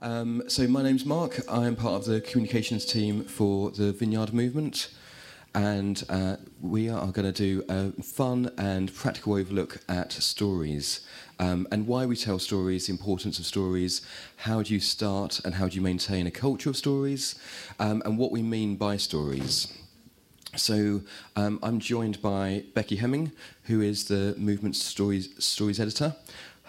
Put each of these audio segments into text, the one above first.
Um, so my name's Mark. I am part of the communications team for the Vineyard Movement, and uh, we are going to do a fun and practical overlook at stories um, and why we tell stories, the importance of stories, how do you start and how do you maintain a culture of stories, um, and what we mean by stories. So um, I'm joined by Becky Hemming, who is the Movement Stories, stories editor.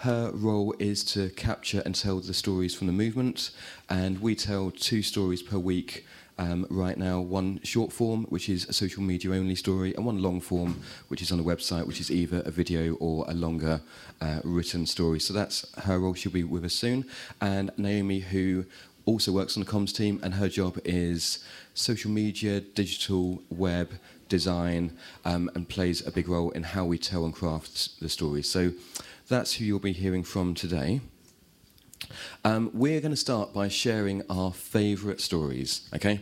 Her role is to capture and tell the stories from the movement, and we tell two stories per week um, right now one short form, which is a social media only story, and one long form, which is on the website, which is either a video or a longer uh, written story. So that's her role. She'll be with us soon. And Naomi, who also works on the comms team, and her job is social media, digital, web, design, um, and plays a big role in how we tell and craft the stories. So that's who you'll be hearing from today. Um, we're going to start by sharing our favourite stories, okay?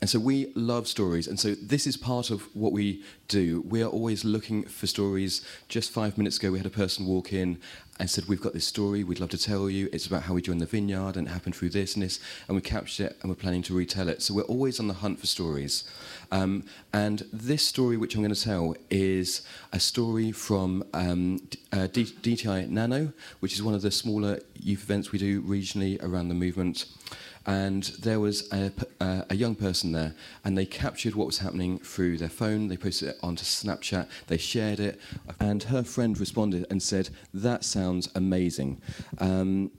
And so we love stories, and so this is part of what we do. We are always looking for stories. Just five minutes ago, we had a person walk in and said, We've got this story, we'd love to tell you. It's about how we joined the vineyard and it happened through this and this. And we captured it and we're planning to retell it. So we're always on the hunt for stories. Um, and this story, which I'm going to tell, is a story from um, uh, D- DTI Nano, which is one of the smaller youth events we do regionally around the movement and there was a, uh, a, young person there, and they captured what was happening through their phone. They posted it onto Snapchat. They shared it, and her friend responded and said, "That sounds amazing," um,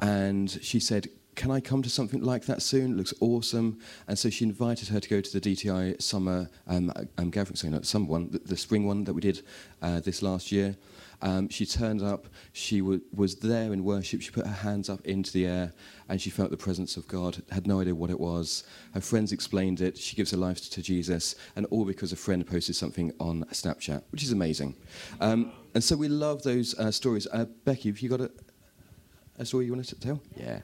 and she said. Can I come to something like that soon? It looks awesome. And so she invited her to go to the DTI summer um, um, gathering, sorry, not summer one, the, the spring one that we did uh, this last year. Um, she turned up, she was there in worship, she put her hands up into the air, and she felt the presence of God, had no idea what it was. Her friends explained it, she gives her life to Jesus, and all because a friend posted something on Snapchat, which is amazing. Um, and so we love those uh, stories. Uh, Becky, have you got a, a story you want to tell? Yeah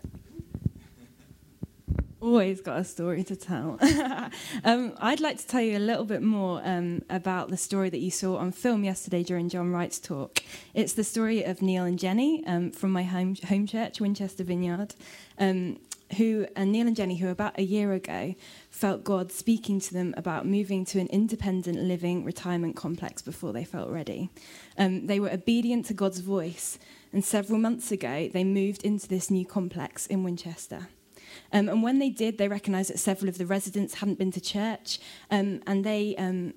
always got a story to tell. um, I'd like to tell you a little bit more um, about the story that you saw on film yesterday during John Wright's talk. It's the story of Neil and Jenny um, from my home, home church, Winchester Vineyard, um, who and Neil and Jenny, who about a year ago felt God speaking to them about moving to an independent living retirement complex before they felt ready. Um, they were obedient to God's voice, and several months ago they moved into this new complex in Winchester. Um, and when they did, they recognised that several of the residents hadn't been to church, um, and they um,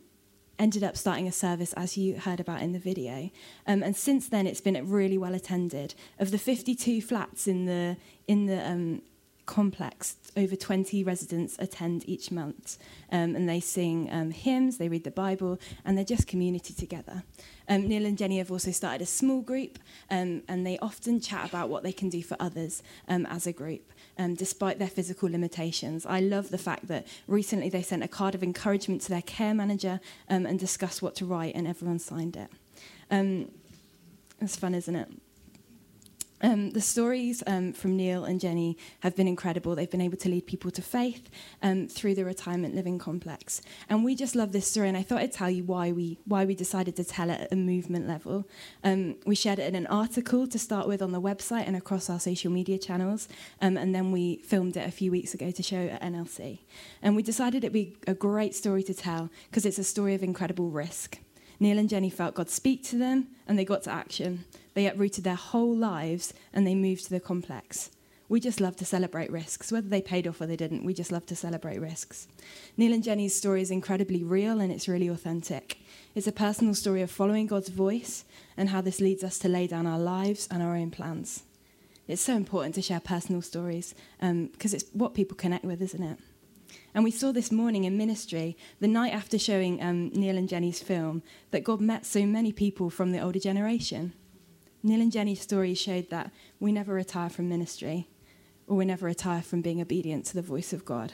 ended up starting a service, as you heard about in the video. Um, and since then, it's been really well attended. Of the 52 flats in the in the um, complex, over 20 residents attend each month, um, and they sing um, hymns, they read the Bible, and they're just community together. Um, Neil and Jenny have also started a small group, um, and they often chat about what they can do for others um, as a group um, despite their physical limitations. I love the fact that recently they sent a card of encouragement to their care manager um, and discussed what to write, and everyone signed it. Um, it's fun, isn't it? Um, the stories um, from Neil and Jenny have been incredible. They've been able to lead people to faith um, through the retirement living complex, and we just love this story. And I thought I'd tell you why we why we decided to tell it at a movement level. Um, we shared it in an article to start with on the website and across our social media channels, um, and then we filmed it a few weeks ago to show at NLC. And we decided it'd be a great story to tell because it's a story of incredible risk. Neil and Jenny felt God speak to them, and they got to action. They uprooted their whole lives and they moved to the complex. We just love to celebrate risks, whether they paid off or they didn't. We just love to celebrate risks. Neil and Jenny's story is incredibly real and it's really authentic. It's a personal story of following God's voice and how this leads us to lay down our lives and our own plans. It's so important to share personal stories because um, it's what people connect with, isn't it? And we saw this morning in ministry, the night after showing um, Neil and Jenny's film, that God met so many people from the older generation. Neil and Jenny's story showed that we never retire from ministry, or we never retire from being obedient to the voice of God.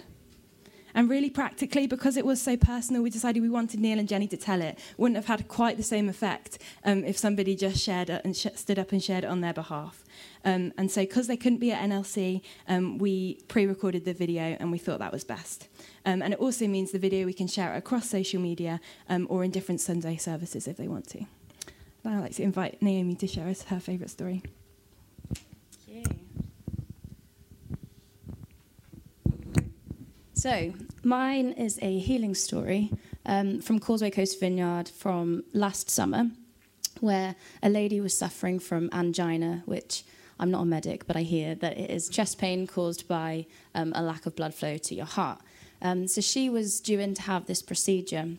And really practically, because it was so personal, we decided we wanted Neil and Jenny to tell it. Wouldn't have had quite the same effect um, if somebody just shared it and sh- stood up and shared it on their behalf. Um, and so, because they couldn't be at NLC, um, we pre recorded the video and we thought that was best. Um, and it also means the video we can share across social media um, or in different Sunday services if they want to. I'd like to invite Naomi to share us her favourite story. So, mine is a healing story um, from Causeway Coast Vineyard from last summer, where a lady was suffering from angina, which I'm not a medic, but I hear that it is chest pain caused by um, a lack of blood flow to your heart. Um, so she was due in to have this procedure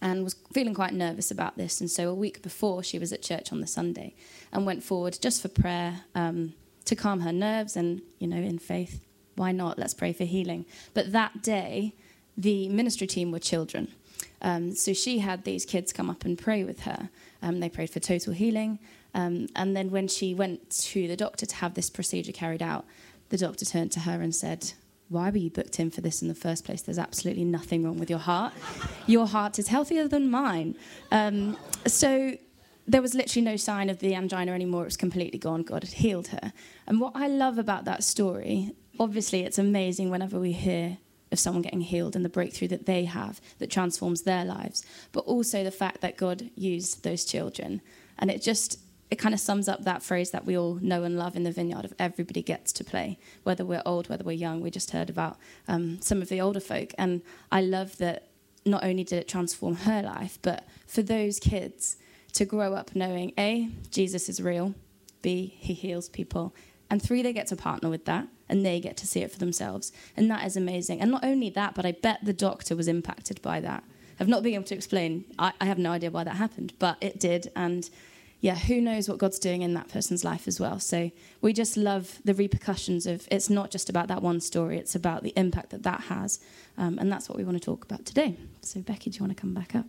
and was feeling quite nervous about this. And so a week before, she was at church on the Sunday and went forward just for prayer um, to calm her nerves and, you know, in faith, why not? Let's pray for healing. But that day, the ministry team were children. Um, so she had these kids come up and pray with her. Um, they prayed for total healing. Um, and then when she went to the doctor to have this procedure carried out, the doctor turned to her and said, Why were you booked in for this in the first place? There's absolutely nothing wrong with your heart. Your heart is healthier than mine. Um, so there was literally no sign of the angina anymore. It was completely gone. God had healed her. And what I love about that story, obviously, it's amazing whenever we hear of someone getting healed and the breakthrough that they have that transforms their lives, but also the fact that God used those children. And it just it kind of sums up that phrase that we all know and love in the vineyard of everybody gets to play, whether we're old, whether we're young. We just heard about um, some of the older folk. And I love that not only did it transform her life, but for those kids to grow up knowing A, Jesus is real, B, he heals people, and three, they get to partner with that and they get to see it for themselves. And that is amazing. And not only that, but I bet the doctor was impacted by that. I've not been able to explain, I, I have no idea why that happened, but it did. And yeah, who knows what God's doing in that person's life as well. So we just love the repercussions of it's not just about that one story, it's about the impact that that has. Um, and that's what we want to talk about today. So, Becky, do you want to come back up?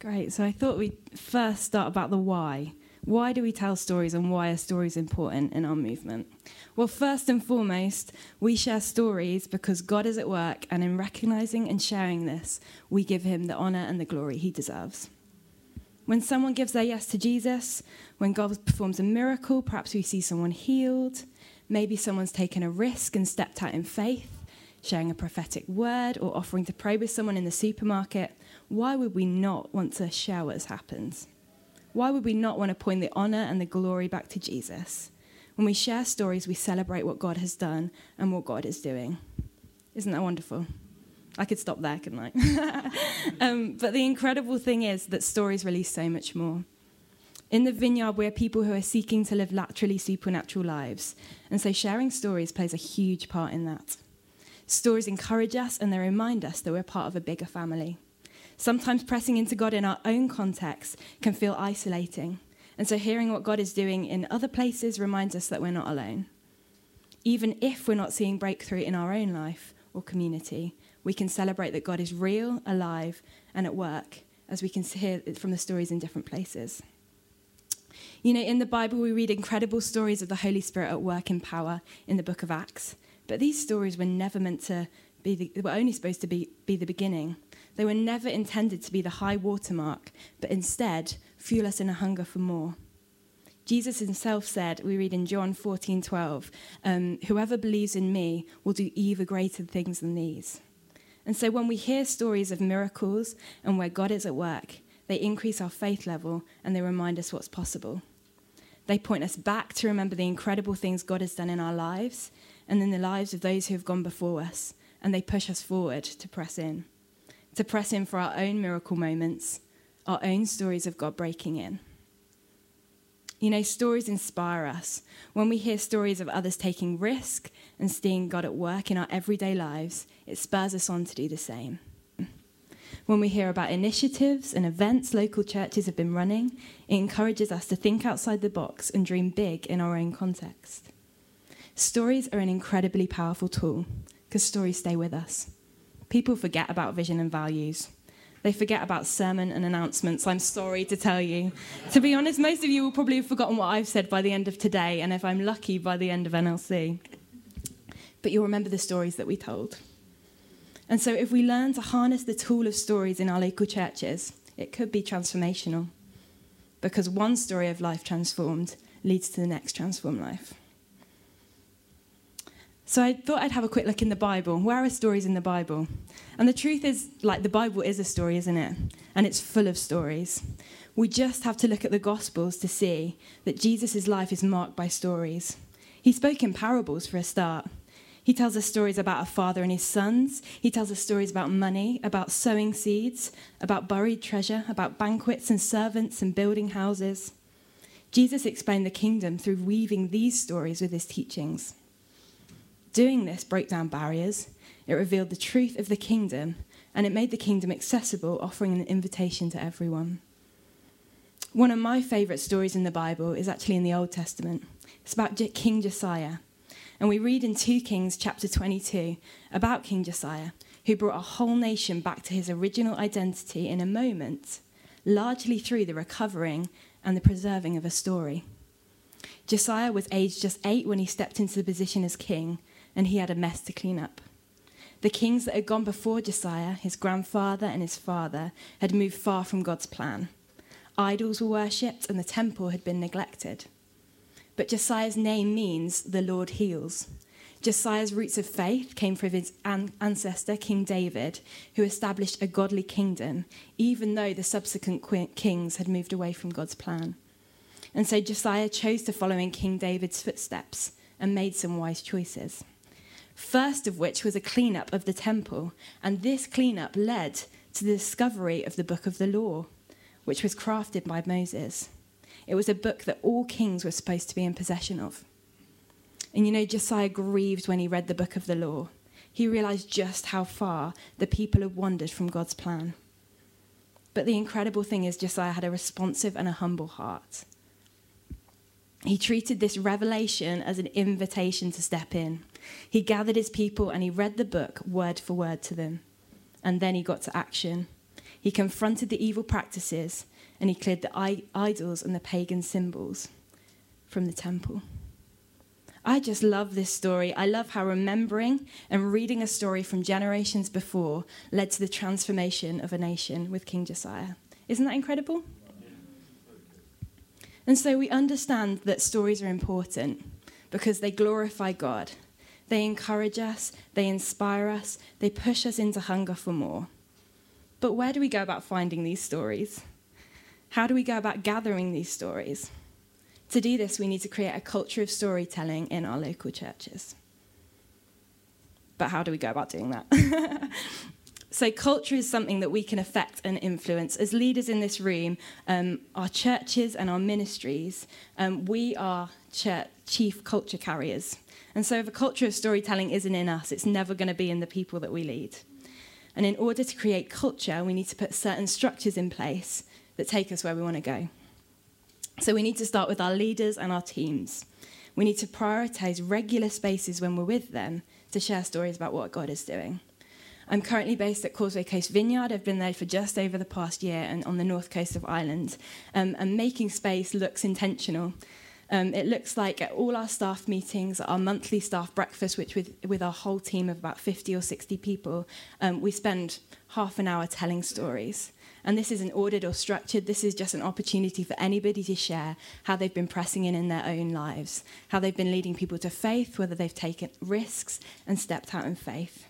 Great. So I thought we'd first start about the why. Why do we tell stories and why are stories important in our movement? Well, first and foremost, we share stories because God is at work, and in recognizing and sharing this, we give him the honor and the glory he deserves. When someone gives their yes to Jesus, when God performs a miracle, perhaps we see someone healed, maybe someone's taken a risk and stepped out in faith, sharing a prophetic word, or offering to pray with someone in the supermarket, why would we not want to share what has happened? Why would we not want to point the honor and the glory back to Jesus? When we share stories, we celebrate what God has done and what God is doing. Isn't that wonderful? I could stop there, couldn't I? um, but the incredible thing is that stories release so much more. In the vineyard, we're people who are seeking to live laterally supernatural lives. And so sharing stories plays a huge part in that. Stories encourage us and they remind us that we're part of a bigger family. Sometimes pressing into God in our own context can feel isolating. And so hearing what God is doing in other places reminds us that we're not alone. Even if we're not seeing breakthrough in our own life or community, we can celebrate that God is real, alive, and at work, as we can hear from the stories in different places. You know, in the Bible, we read incredible stories of the Holy Spirit at work in power in the book of Acts. But these stories were never meant to be, the, they were only supposed to be, be the beginning. They were never intended to be the high watermark, but instead fuel us in a hunger for more. Jesus himself said, we read in John 14 12, um, whoever believes in me will do even greater things than these. And so when we hear stories of miracles and where God is at work, they increase our faith level and they remind us what's possible. They point us back to remember the incredible things God has done in our lives and in the lives of those who have gone before us, and they push us forward to press in to press in for our own miracle moments, our own stories of God breaking in. You know, stories inspire us. When we hear stories of others taking risk and seeing God at work in our everyday lives, it spurs us on to do the same. When we hear about initiatives and events local churches have been running, it encourages us to think outside the box and dream big in our own context. Stories are an incredibly powerful tool because stories stay with us people forget about vision and values. They forget about sermon and announcements, I'm sorry to tell you. To be honest, most of you will probably have forgotten what I've said by the end of today, and if I'm lucky, by the end of NLC. But you'll remember the stories that we told. And so, if we learn to harness the tool of stories in our local churches, it could be transformational. Because one story of life transformed leads to the next transformed life. So I thought I'd have a quick look in the Bible. Where are stories in the Bible? And the truth is, like, the Bible is a story, isn't it? And it's full of stories. We just have to look at the Gospels to see that Jesus' life is marked by stories. He spoke in parables for a start. He tells us stories about a father and his sons. He tells us stories about money, about sowing seeds, about buried treasure, about banquets and servants and building houses. Jesus explained the kingdom through weaving these stories with his teachings. Doing this broke down barriers, it revealed the truth of the kingdom, and it made the kingdom accessible, offering an invitation to everyone. One of my favourite stories in the Bible is actually in the Old Testament. It's about King Josiah. And we read in 2 Kings chapter 22 about King Josiah, who brought a whole nation back to his original identity in a moment, largely through the recovering and the preserving of a story. Josiah was aged just eight when he stepped into the position as king, and he had a mess to clean up. The kings that had gone before Josiah, his grandfather and his father, had moved far from God's plan. Idols were worshipped, and the temple had been neglected. But Josiah's name means the Lord heals. Josiah's roots of faith came from his ancestor, King David, who established a godly kingdom, even though the subsequent kings had moved away from God's plan. And so Josiah chose to follow in King David's footsteps and made some wise choices. First of which was a cleanup of the temple, and this cleanup led to the discovery of the book of the law, which was crafted by Moses. It was a book that all kings were supposed to be in possession of. And you know, Josiah grieved when he read the book of the law. He realized just how far the people had wandered from God's plan. But the incredible thing is, Josiah had a responsive and a humble heart. He treated this revelation as an invitation to step in. He gathered his people and he read the book word for word to them. And then he got to action. He confronted the evil practices and he cleared the idols and the pagan symbols from the temple. I just love this story. I love how remembering and reading a story from generations before led to the transformation of a nation with King Josiah. Isn't that incredible? And so we understand that stories are important because they glorify God. They encourage us, they inspire us, they push us into hunger for more. But where do we go about finding these stories? How do we go about gathering these stories? To do this, we need to create a culture of storytelling in our local churches. But how do we go about doing that? so, culture is something that we can affect and influence. As leaders in this room, um, our churches and our ministries, um, we are chief culture carriers. And so, if a culture of storytelling isn't in us, it's never going to be in the people that we lead. And in order to create culture, we need to put certain structures in place that take us where we want to go. So we need to start with our leaders and our teams. We need to prioritize regular spaces when we're with them to share stories about what God is doing. I'm currently based at Causeway Coast Vineyard. I've been there for just over the past year and on the north coast of Ireland. Um, and making space looks intentional. Um, it looks like at all our staff meetings, our monthly staff breakfast, which with, with our whole team of about 50 or 60 people, um, we spend half an hour telling stories. And this isn't ordered or structured. This is just an opportunity for anybody to share how they've been pressing in in their own lives, how they've been leading people to faith, whether they've taken risks and stepped out in faith.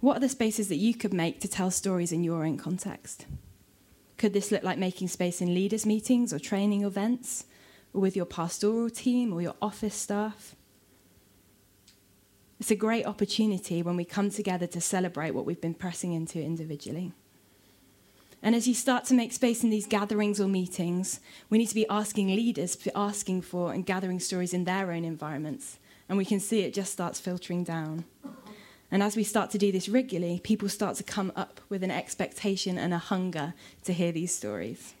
What are the spaces that you could make to tell stories in your own context? Could this look like making space in leaders' meetings or training events, with your pastoral team or your office staff? It's a great opportunity when we come together to celebrate what we've been pressing into individually. And as you start to make space in these gatherings or meetings, we need to be asking leaders, asking for and gathering stories in their own environments. And we can see it just starts filtering down. And as we start to do this regularly, people start to come up with an expectation and a hunger to hear these stories.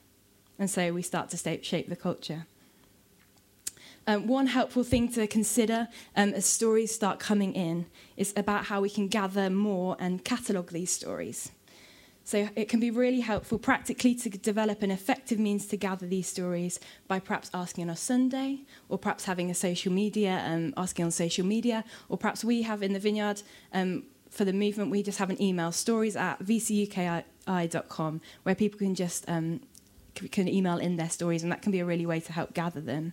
And so we start to shape the culture. Um, one helpful thing to consider um, as stories start coming in is about how we can gather more and catalogue these stories. So it can be really helpful practically to develop an effective means to gather these stories by perhaps asking on a Sunday, or perhaps having a social media, um, asking on social media, or perhaps we have in the vineyard um, for the movement, we just have an email, stories at vcuki.com, where people can just um, can email in their stories, and that can be a really way to help gather them.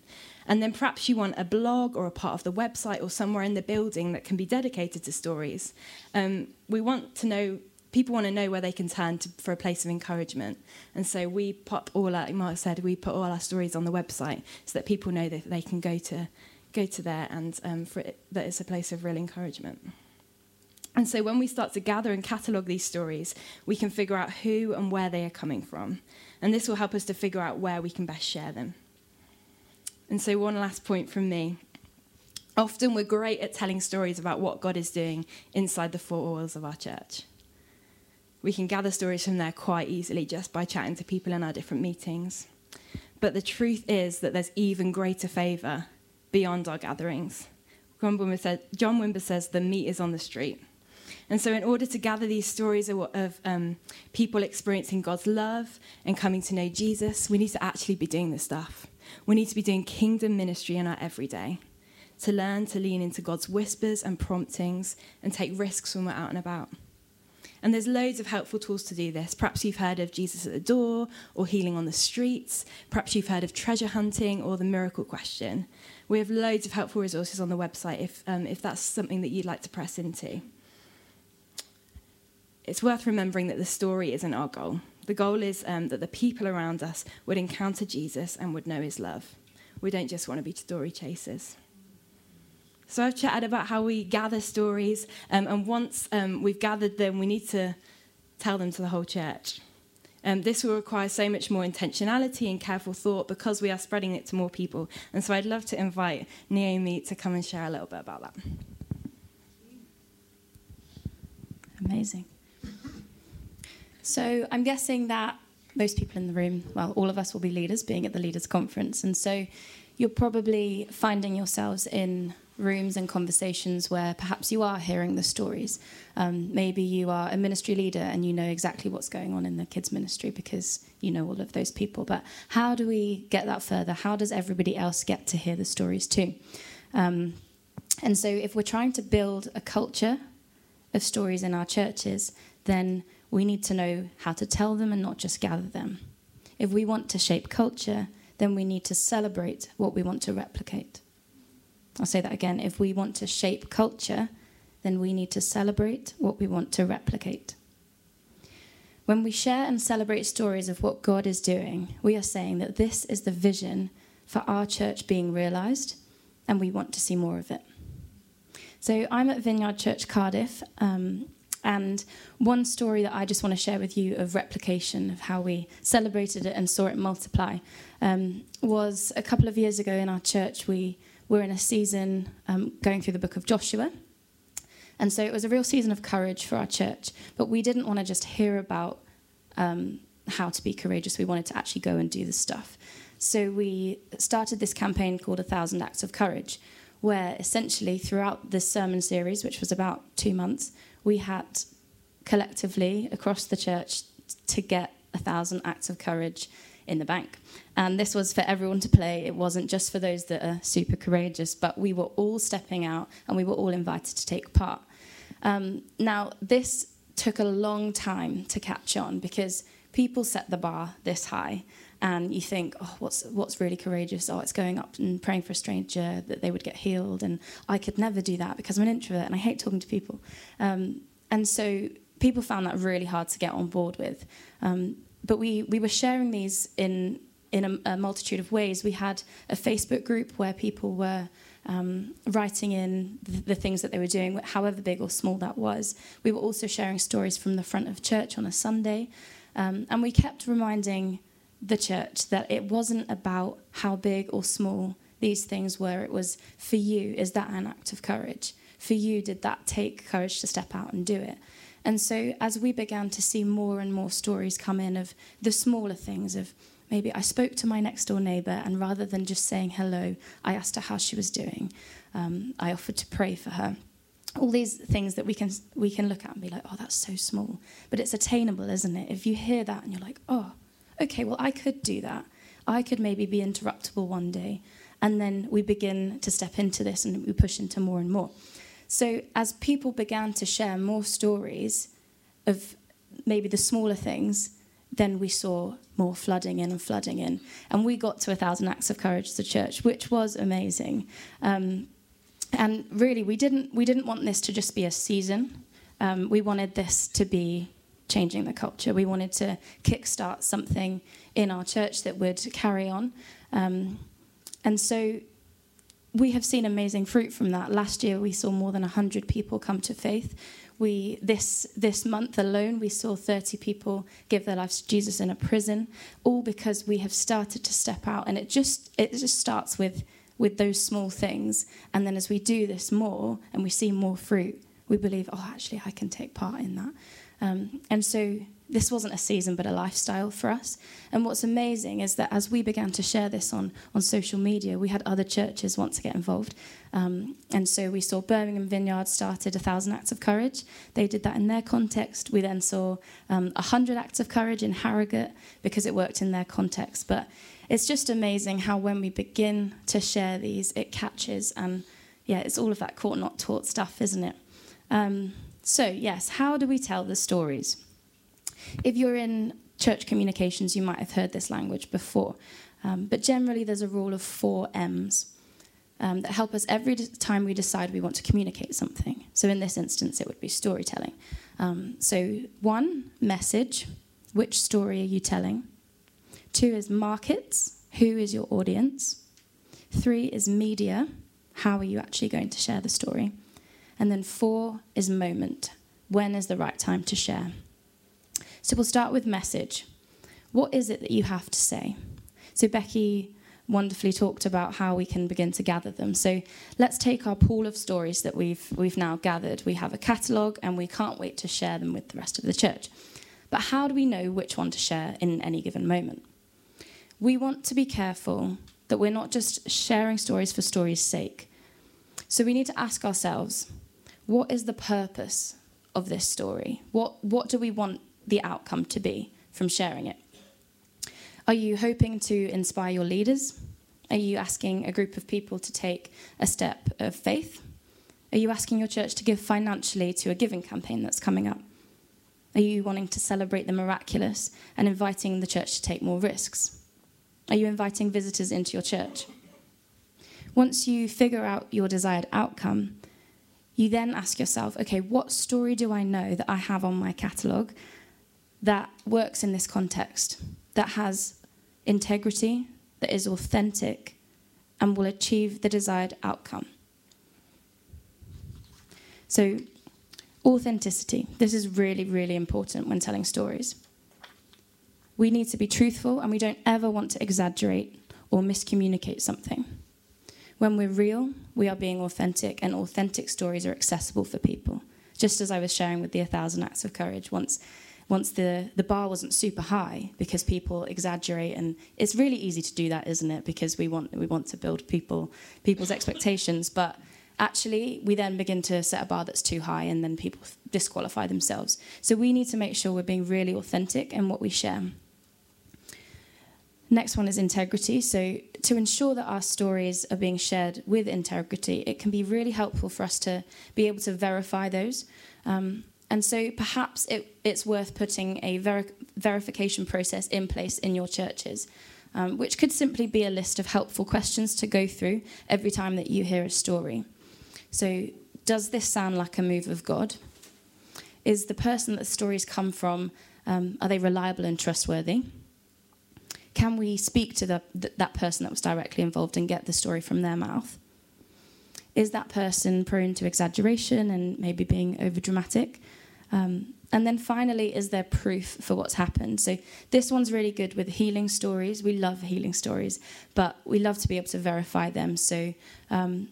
And then perhaps you want a blog or a part of the website or somewhere in the building that can be dedicated to stories. Um, we want to know people want to know where they can turn to, for a place of encouragement. And so we pop all our, like Mark said, we put all our stories on the website so that people know that they can go to go to there and um, for it, that it's a place of real encouragement. And so when we start to gather and catalogue these stories, we can figure out who and where they are coming from. And this will help us to figure out where we can best share them. And so, one last point from me. Often we're great at telling stories about what God is doing inside the four walls of our church. We can gather stories from there quite easily just by chatting to people in our different meetings. But the truth is that there's even greater favour beyond our gatherings. John Wimber, said, John Wimber says the meat is on the street. And so, in order to gather these stories of, of um, people experiencing God's love and coming to know Jesus, we need to actually be doing this stuff. We need to be doing kingdom ministry in our everyday, to learn to lean into God's whispers and promptings and take risks when we're out and about. And there's loads of helpful tools to do this. Perhaps you've heard of Jesus at the door or healing on the streets. Perhaps you've heard of treasure hunting or the miracle question. We have loads of helpful resources on the website if, um, if that's something that you'd like to press into it's worth remembering that the story isn't our goal. The goal is um, that the people around us would encounter Jesus and would know his love. We don't just want to be story chasers. So I've chatted about how we gather stories, um, and once um, we've gathered them, we need to tell them to the whole church. Um, this will require so much more intentionality and careful thought because we are spreading it to more people. And so I'd love to invite Naomi to come and share a little bit about that. Amazing. So I'm guessing that most people in the room, well, all of us will be leaders being at the Leaders Conference. And so you're probably finding yourselves in rooms and conversations where perhaps you are hearing the stories. Um, maybe you are a ministry leader and you know exactly what's going on in the kids' ministry because you know all of those people. But how do we get that further? How does everybody else get to hear the stories too? Um, and so, if we're trying to build a culture of stories in our churches, then we need to know how to tell them and not just gather them. If we want to shape culture, then we need to celebrate what we want to replicate. I'll say that again. If we want to shape culture, then we need to celebrate what we want to replicate. When we share and celebrate stories of what God is doing, we are saying that this is the vision for our church being realized, and we want to see more of it. So I'm at Vineyard Church Cardiff, um, and one story that I just want to share with you of replication, of how we celebrated it and saw it multiply, um, was a couple of years ago in our church. We were in a season um, going through the book of Joshua. And so it was a real season of courage for our church. But we didn't want to just hear about um, how to be courageous, we wanted to actually go and do the stuff. So we started this campaign called A Thousand Acts of Courage, where essentially throughout this sermon series, which was about two months, we had collectively across the church to get a thousand acts of courage in the bank. And this was for everyone to play. It wasn't just for those that are super courageous, but we were all stepping out and we were all invited to take part. Um, now, this took a long time to catch on because people set the bar this high and you think, oh, what's what's really courageous? Oh, it's going up and praying for a stranger that they would get healed, and I could never do that because I'm an introvert and I hate talking to people. Um, and so people found that really hard to get on board with. Um, but we we were sharing these in in a, a, multitude of ways. We had a Facebook group where people were. Um, writing in the, the, things that they were doing, however big or small that was. We were also sharing stories from the front of church on a Sunday. Um, and we kept reminding the church that it wasn't about how big or small these things were. It was for you, is that an act of courage? For you, did that take courage to step out and do it? And so, as we began to see more and more stories come in of the smaller things, of maybe I spoke to my next door neighbour, and rather than just saying hello, I asked her how she was doing. Um, I offered to pray for her. All these things that we can we can look at and be like, oh, that's so small, but it's attainable, isn't it? If you hear that and you're like, oh, okay, well, I could do that. I could maybe be interruptible one day. And then we begin to step into this and we push into more and more. So, as people began to share more stories of maybe the smaller things, then we saw more flooding in and flooding in. And we got to a thousand acts of courage as a church, which was amazing. Um, and really, we didn't we didn't want this to just be a season. Um, we wanted this to be changing the culture. We wanted to kickstart something in our church that would carry on. Um, and so we have seen amazing fruit from that. Last year, we saw more than 100 people come to faith. We this this month alone, we saw 30 people give their lives to Jesus in a prison, all because we have started to step out. And it just it just starts with with those small things. And then as we do this more and we see more fruit, we believe, oh, actually, I can take part in that. Um, and so this wasn't a season but a lifestyle for us. And what's amazing is that as we began to share this on, on social media, we had other churches want to get involved. Um, and so we saw Birmingham Vineyard started a thousand acts of courage. They did that in their context. We then saw um, a hundred acts of courage in Harrogate because it worked in their context. But it's just amazing how when we begin to share these, it catches. And yeah, it's all of that caught, not taught stuff, isn't it? Um, so, yes, how do we tell the stories? If you're in church communications, you might have heard this language before. Um, but generally, there's a rule of four M's um, that help us every time we decide we want to communicate something. So, in this instance, it would be storytelling. Um, so, one, message. Which story are you telling? Two is markets. Who is your audience? Three is media. How are you actually going to share the story? And then four is moment. When is the right time to share? So we'll start with message. What is it that you have to say? So Becky wonderfully talked about how we can begin to gather them. So let's take our pool of stories that we've we've now gathered. We have a catalogue and we can't wait to share them with the rest of the church. But how do we know which one to share in any given moment? We want to be careful that we're not just sharing stories for stories' sake. So we need to ask ourselves, what is the purpose of this story? What, what do we want the outcome to be from sharing it? Are you hoping to inspire your leaders? Are you asking a group of people to take a step of faith? Are you asking your church to give financially to a giving campaign that's coming up? Are you wanting to celebrate the miraculous and inviting the church to take more risks? Are you inviting visitors into your church? Once you figure out your desired outcome, you then ask yourself, okay, what story do I know that I have on my catalogue that works in this context, that has integrity, that is authentic, and will achieve the desired outcome? So, authenticity. This is really, really important when telling stories. We need to be truthful and we don't ever want to exaggerate or miscommunicate something. When we're real, we are being authentic, and authentic stories are accessible for people. Just as I was sharing with the A Thousand Acts of Courage, once, once the, the bar wasn't super high because people exaggerate, and it's really easy to do that, isn't it? Because we want, we want to build people, people's expectations, but actually we then begin to set a bar that's too high and then people disqualify themselves. So we need to make sure we're being really authentic in what we share. Next one is integrity. So, to ensure that our stories are being shared with integrity, it can be really helpful for us to be able to verify those. Um, and so, perhaps it, it's worth putting a ver- verification process in place in your churches, um, which could simply be a list of helpful questions to go through every time that you hear a story. So, does this sound like a move of God? Is the person that the stories come from, um, are they reliable and trustworthy? Can we speak to the, th- that person that was directly involved and get the story from their mouth? Is that person prone to exaggeration and maybe being overdramatic? Um, and then finally, is there proof for what's happened? So this one's really good with healing stories. We love healing stories, but we love to be able to verify them. So um,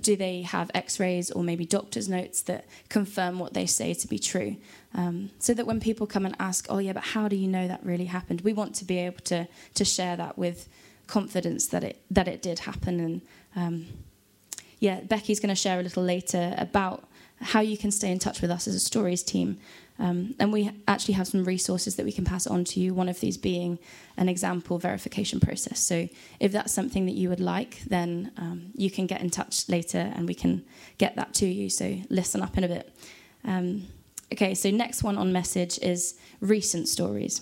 do they have x-rays or maybe doctor's notes that confirm what they say to be true um, so that when people come and ask oh yeah but how do you know that really happened we want to be able to to share that with confidence that it that it did happen and um, yeah becky's going to share a little later about how you can stay in touch with us as a stories team um, and we actually have some resources that we can pass on to you, one of these being an example verification process. So if that's something that you would like, then um, you can get in touch later and we can get that to you. So listen up in a bit. Um, okay, so next one on message is recent stories.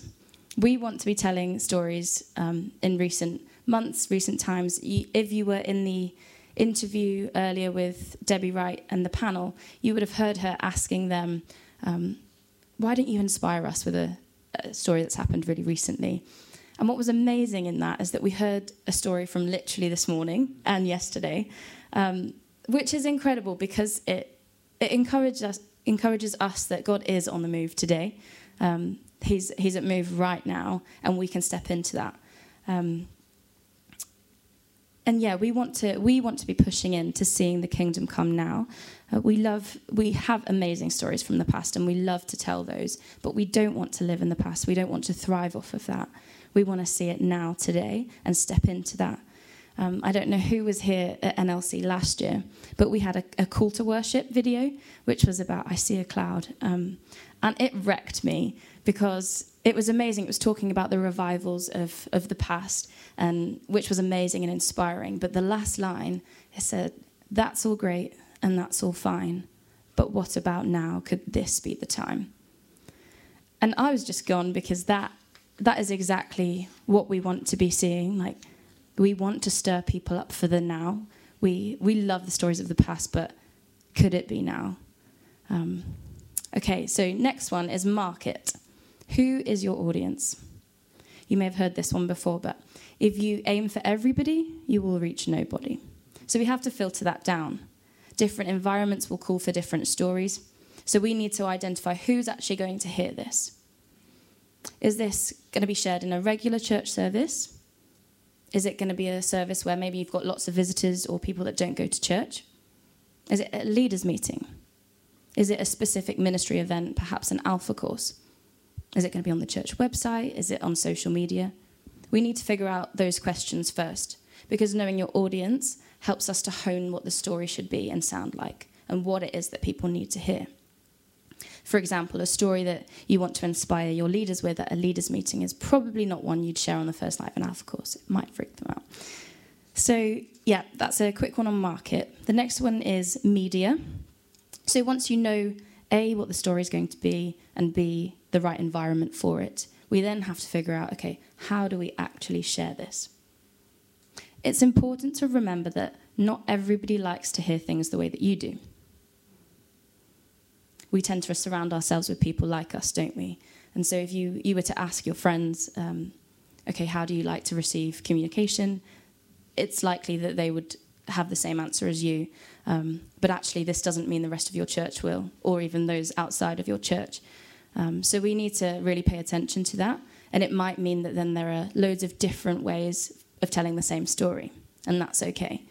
we want to be telling stories um, in recent months, recent times. if you were in the interview earlier with Debbie Wright and the panel, you would have heard her asking them, um, Why don't you inspire us with a, a story that's happened really recently? And what was amazing in that is that we heard a story from literally this morning and yesterday, um, which is incredible because it, it encourages us, encourages us that God is on the move today. Um, he's, he's at move right now, and we can step into that. Um, and yeah, we want to we want to be pushing in to seeing the kingdom come now. Uh, we love we have amazing stories from the past, and we love to tell those. But we don't want to live in the past. We don't want to thrive off of that. We want to see it now, today, and step into that. Um, I don't know who was here at NLC last year, but we had a, a call to worship video, which was about I see a cloud, um, and it wrecked me because it was amazing. It was talking about the revivals of, of the past, and which was amazing and inspiring. But the last line, it said, That's all great and that's all fine, but what about now? Could this be the time? And I was just gone because that that is exactly what we want to be seeing. Like we want to stir people up for the now. We we love the stories of the past, but could it be now? Um, okay, so next one is market. Who is your audience? You may have heard this one before, but if you aim for everybody, you will reach nobody. So we have to filter that down. Different environments will call for different stories. So we need to identify who's actually going to hear this. Is this going to be shared in a regular church service? Is it going to be a service where maybe you've got lots of visitors or people that don't go to church? Is it a leaders' meeting? Is it a specific ministry event, perhaps an alpha course? Is it going to be on the church website? Is it on social media? We need to figure out those questions first because knowing your audience helps us to hone what the story should be and sound like and what it is that people need to hear. For example, a story that you want to inspire your leaders with at a leaders meeting is probably not one you'd share on the First Life and Alpha course. It might freak them out. So, yeah, that's a quick one on market. The next one is media. So, once you know A, what the story is going to be, and B, the right environment for it. We then have to figure out okay, how do we actually share this? It's important to remember that not everybody likes to hear things the way that you do. We tend to surround ourselves with people like us, don't we? And so if you, you were to ask your friends, um, okay, how do you like to receive communication? It's likely that they would have the same answer as you. Um, but actually, this doesn't mean the rest of your church will, or even those outside of your church. Um, so we need to really pay attention to that. And it might mean that then there are loads of different ways of telling the same story, and that's okay.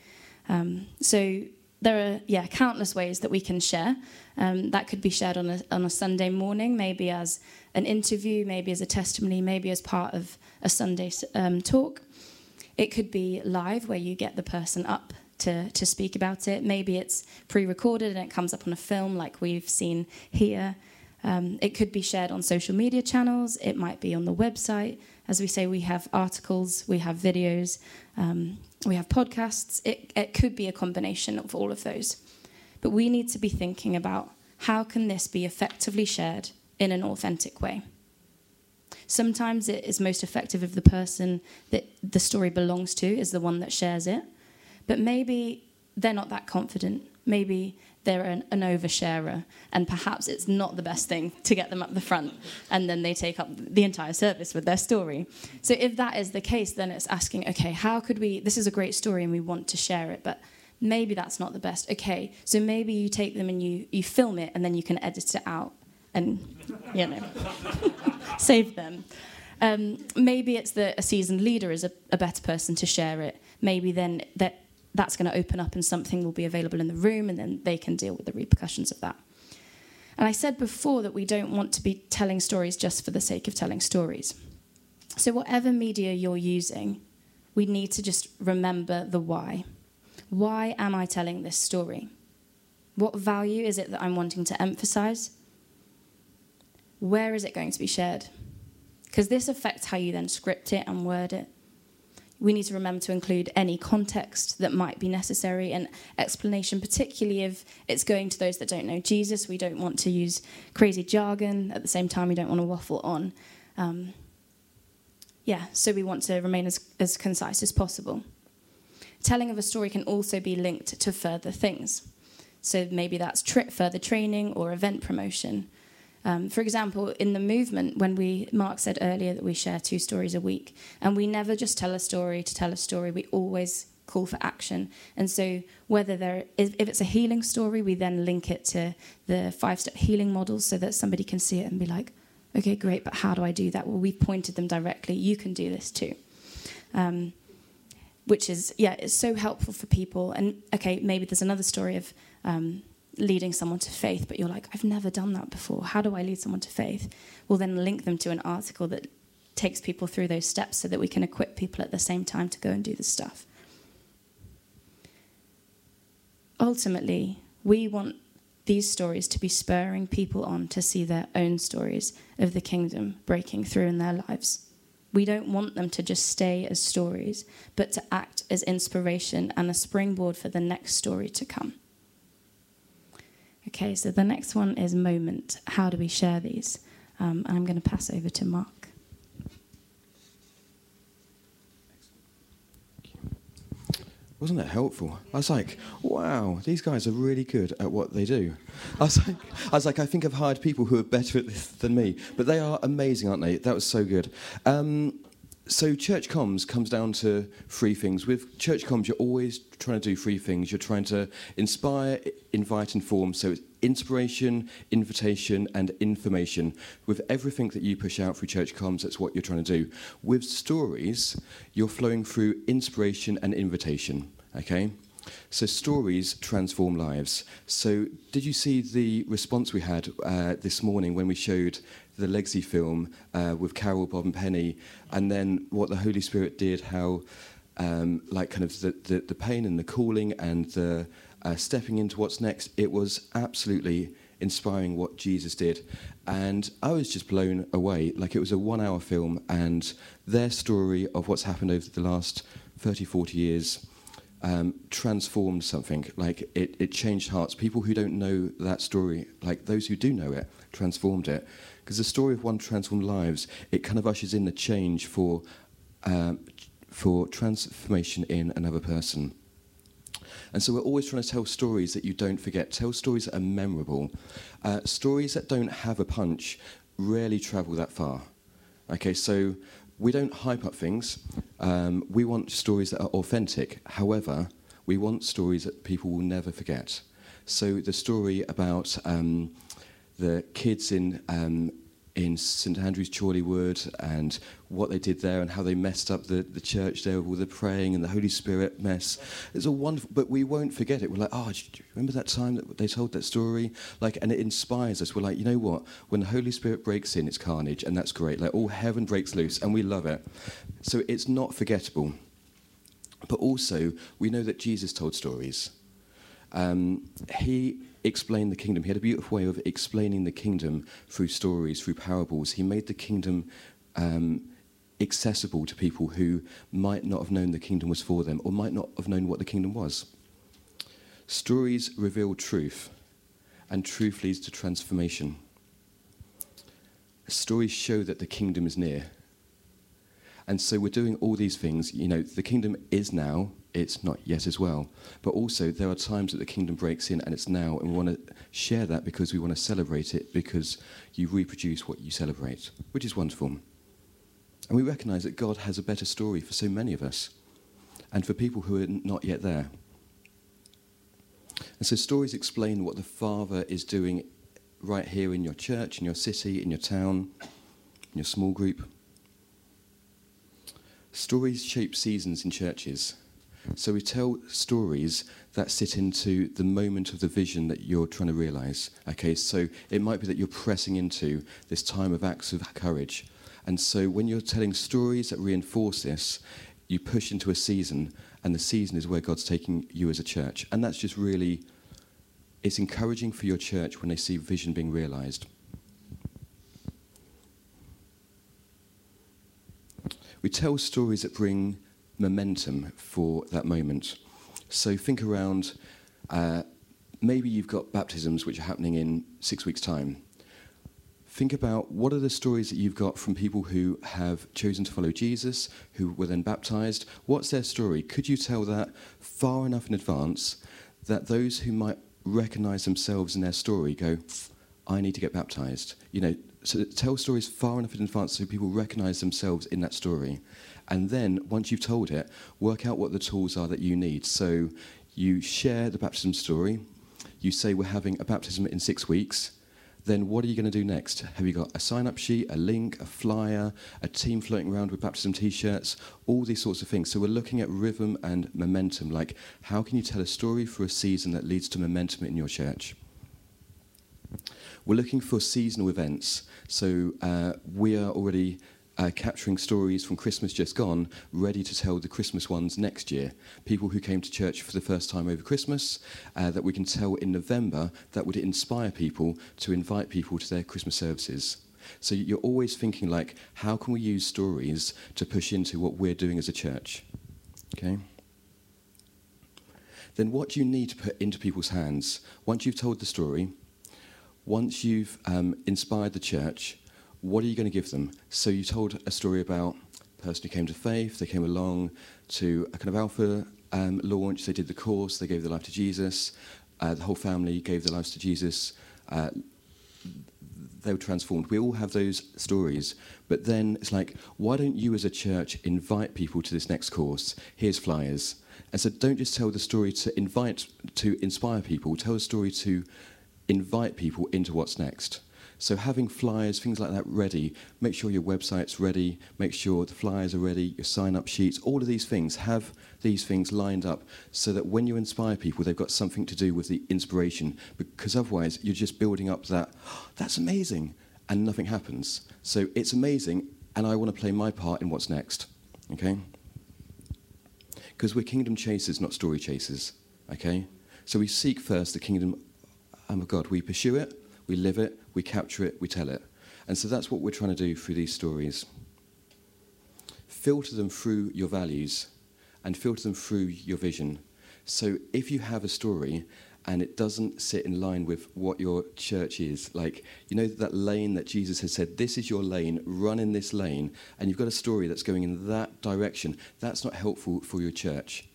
Um, so there are yeah countless ways that we can share. Um, that could be shared on a on a Sunday morning, maybe as an interview, maybe as a testimony, maybe as part of a Sunday um, talk. It could be live, where you get the person up to to speak about it. Maybe it's pre-recorded and it comes up on a film, like we've seen here. Um, it could be shared on social media channels, it might be on the website. As we say, we have articles, we have videos, um, we have podcasts. It, it could be a combination of all of those. But we need to be thinking about how can this be effectively shared in an authentic way. Sometimes it is most effective if the person that the story belongs to is the one that shares it. But maybe they're not that confident. Maybe they're an, an oversharer, and perhaps it's not the best thing to get them up the front, and then they take up the entire service with their story. So if that is the case, then it's asking, okay, how could we? This is a great story, and we want to share it, but maybe that's not the best. Okay, so maybe you take them and you you film it, and then you can edit it out, and you know, save them. Um, maybe it's that a seasoned leader is a, a better person to share it. Maybe then that that's going to open up and something will be available in the room and then they can deal with the repercussions of that. And I said before that we don't want to be telling stories just for the sake of telling stories. So, whatever media you're using, we need to just remember the why. Why am I telling this story? What value is it that I'm wanting to emphasize? Where is it going to be shared? Because this affects how you then script it and word it we need to remember to include any context that might be necessary and explanation, particularly if it's going to those that don't know Jesus. We don't want to use crazy jargon. At the same time, we don't want to waffle on. Um, yeah, so we want to remain as, as concise as possible. Telling of a story can also be linked to further things. So maybe that's tri- further training or event promotion. Um, for example, in the movement, when we Mark said earlier that we share two stories a week, and we never just tell a story to tell a story. We always call for action. And so, whether there if it's a healing story, we then link it to the five-step healing model so that somebody can see it and be like, okay, great, but how do I do that? Well, we've pointed them directly. You can do this too. Um, which is yeah, it's so helpful for people. And okay, maybe there's another story of um, leading someone to faith, but you're like, I've never done that before. How do I lead someone to faith? We'll then link them to an article that takes people through those steps so that we can equip people at the same time to go and do the stuff. Ultimately, we want these stories to be spurring people on to see their own stories of the kingdom breaking through in their lives. We don't want them to just stay as stories, but to act as inspiration and a springboard for the next story to come. Okay, so the next one is moment. How do we share these? Um, and I'm going to pass over to Mark. Wasn't that helpful? I was like, wow, these guys are really good at what they do. I was like, I, was like, I think I've hired people who are better at this than me, but they are amazing, aren't they? That was so good. Um, so church comms comes down to three things. With church comms, you're always trying to do three things. You're trying to inspire, invite, inform. So it's inspiration, invitation, and information. With everything that you push out through church comms, that's what you're trying to do. With stories, you're flowing through inspiration and invitation. Okay. So stories transform lives. So did you see the response we had uh, this morning when we showed the Legacy film uh, with Carol, Bob, and Penny, and then what the Holy Spirit did, how um, like kind of the, the, the, pain and the calling and the uh, stepping into what's next. It was absolutely inspiring what Jesus did. And I was just blown away. Like it was a one hour film, and their story of what's happened over the last 30, 40 years. Um, transformed something like it, it changed hearts people who don't know that story like those who do know it transformed it because the story of one transformed lives it kind of ushers in the change for um, for transformation in another person. And so we're always trying to tell stories that you don't forget, tell stories that are memorable. Uh, stories that don't have a punch rarely travel that far. Okay, so we don't hype up things. Um, we want stories that are authentic. However, we want stories that people will never forget. So the story about um, the kids in um, in St Andrew's Chorley Chorleywood and what they did there and how they messed up the, the church there with all the praying and the Holy Spirit mess. It's a wonderful, but we won't forget it. We're like, oh, do you remember that time that they told that story? Like, and it inspires us. We're like, you know what? When the Holy Spirit breaks in, it's carnage, and that's great. Like, all heaven breaks loose, and we love it. So it's not forgettable. But also, we know that Jesus told stories. Um, he explain the kingdom. He had a beautiful way of explaining the kingdom through stories, through parables. He made the kingdom um, accessible to people who might not have known the kingdom was for them or might not have known what the kingdom was. Stories reveal truth, and truth leads to transformation. Stories show that the kingdom is near. And so we're doing all these things. You know, the kingdom is now, it's not yet as well. But also, there are times that the kingdom breaks in and it's now, and we want to share that because we want to celebrate it because you reproduce what you celebrate, which is wonderful. And we recognize that God has a better story for so many of us and for people who are not yet there. And so, stories explain what the Father is doing right here in your church, in your city, in your town, in your small group. Stories shape seasons in churches. So we tell stories that sit into the moment of the vision that you're trying to realize. Okay, so it might be that you're pressing into this time of acts of courage. And so when you're telling stories that reinforce this, you push into a season, and the season is where God's taking you as a church. And that's just really, it's encouraging for your church when they see vision being realized. we tell stories that bring momentum for that moment. So think around uh, maybe you've got baptisms which are happening in six weeks' time. think about what are the stories that you've got from people who have chosen to follow Jesus, who were then baptized. What's their story? Could you tell that far enough in advance that those who might recognize themselves in their story go, I need to get baptized? You know, so tell stories far enough in advance so people recognize themselves in that story. And then, once you've told it, work out what the tools are that you need. So you share the baptism story, you say we're having a baptism in six weeks then what are you going to do next? Have you got a sign up sheet, a link, a flyer, a team floating around with baptism t shirts, all these sorts of things? So we're looking at rhythm and momentum. Like, how can you tell a story for a season that leads to momentum in your church? We're looking for seasonal events. So uh, we are already uh, capturing stories from Christmas just gone, ready to tell the Christmas ones next year. People who came to church for the first time over Christmas, uh, that we can tell in November, that would inspire people to invite people to their Christmas services. So you're always thinking like, how can we use stories to push into what we're doing as a church? Okay. Then what do you need to put into people's hands? Once you've told the story, once you've um, inspired the church, what are you going to give them? So you told a story about a person who came to faith, they came along to a kind of alpha um, launch, they did the course, they gave their life to Jesus, uh, the whole family gave their lives to Jesus. Uh, they were transformed. We all have those stories. But then it's like, why don't you as a church invite people to this next course? Here's flyers. And so don't just tell the story to invite, to inspire people, tell a story to invite people into what's next. So having flyers, things like that ready, make sure your website's ready, make sure the flyers are ready, your sign-up sheets, all of these things, have these things lined up so that when you inspire people, they've got something to do with the inspiration, because otherwise you're just building up that, oh, that's amazing, and nothing happens. So it's amazing, and I want to play my part in what's next, okay? Because we're kingdom chasers, not story chasers, okay? So we seek first the kingdom oh of God. We pursue it, we live it, we capture it, we tell it. And so that's what we're trying to do through these stories. Filter them through your values and filter them through your vision. So if you have a story and it doesn't sit in line with what your church is, like, you know, that lane that Jesus has said, this is your lane, run in this lane, and you've got a story that's going in that direction, that's not helpful for your church.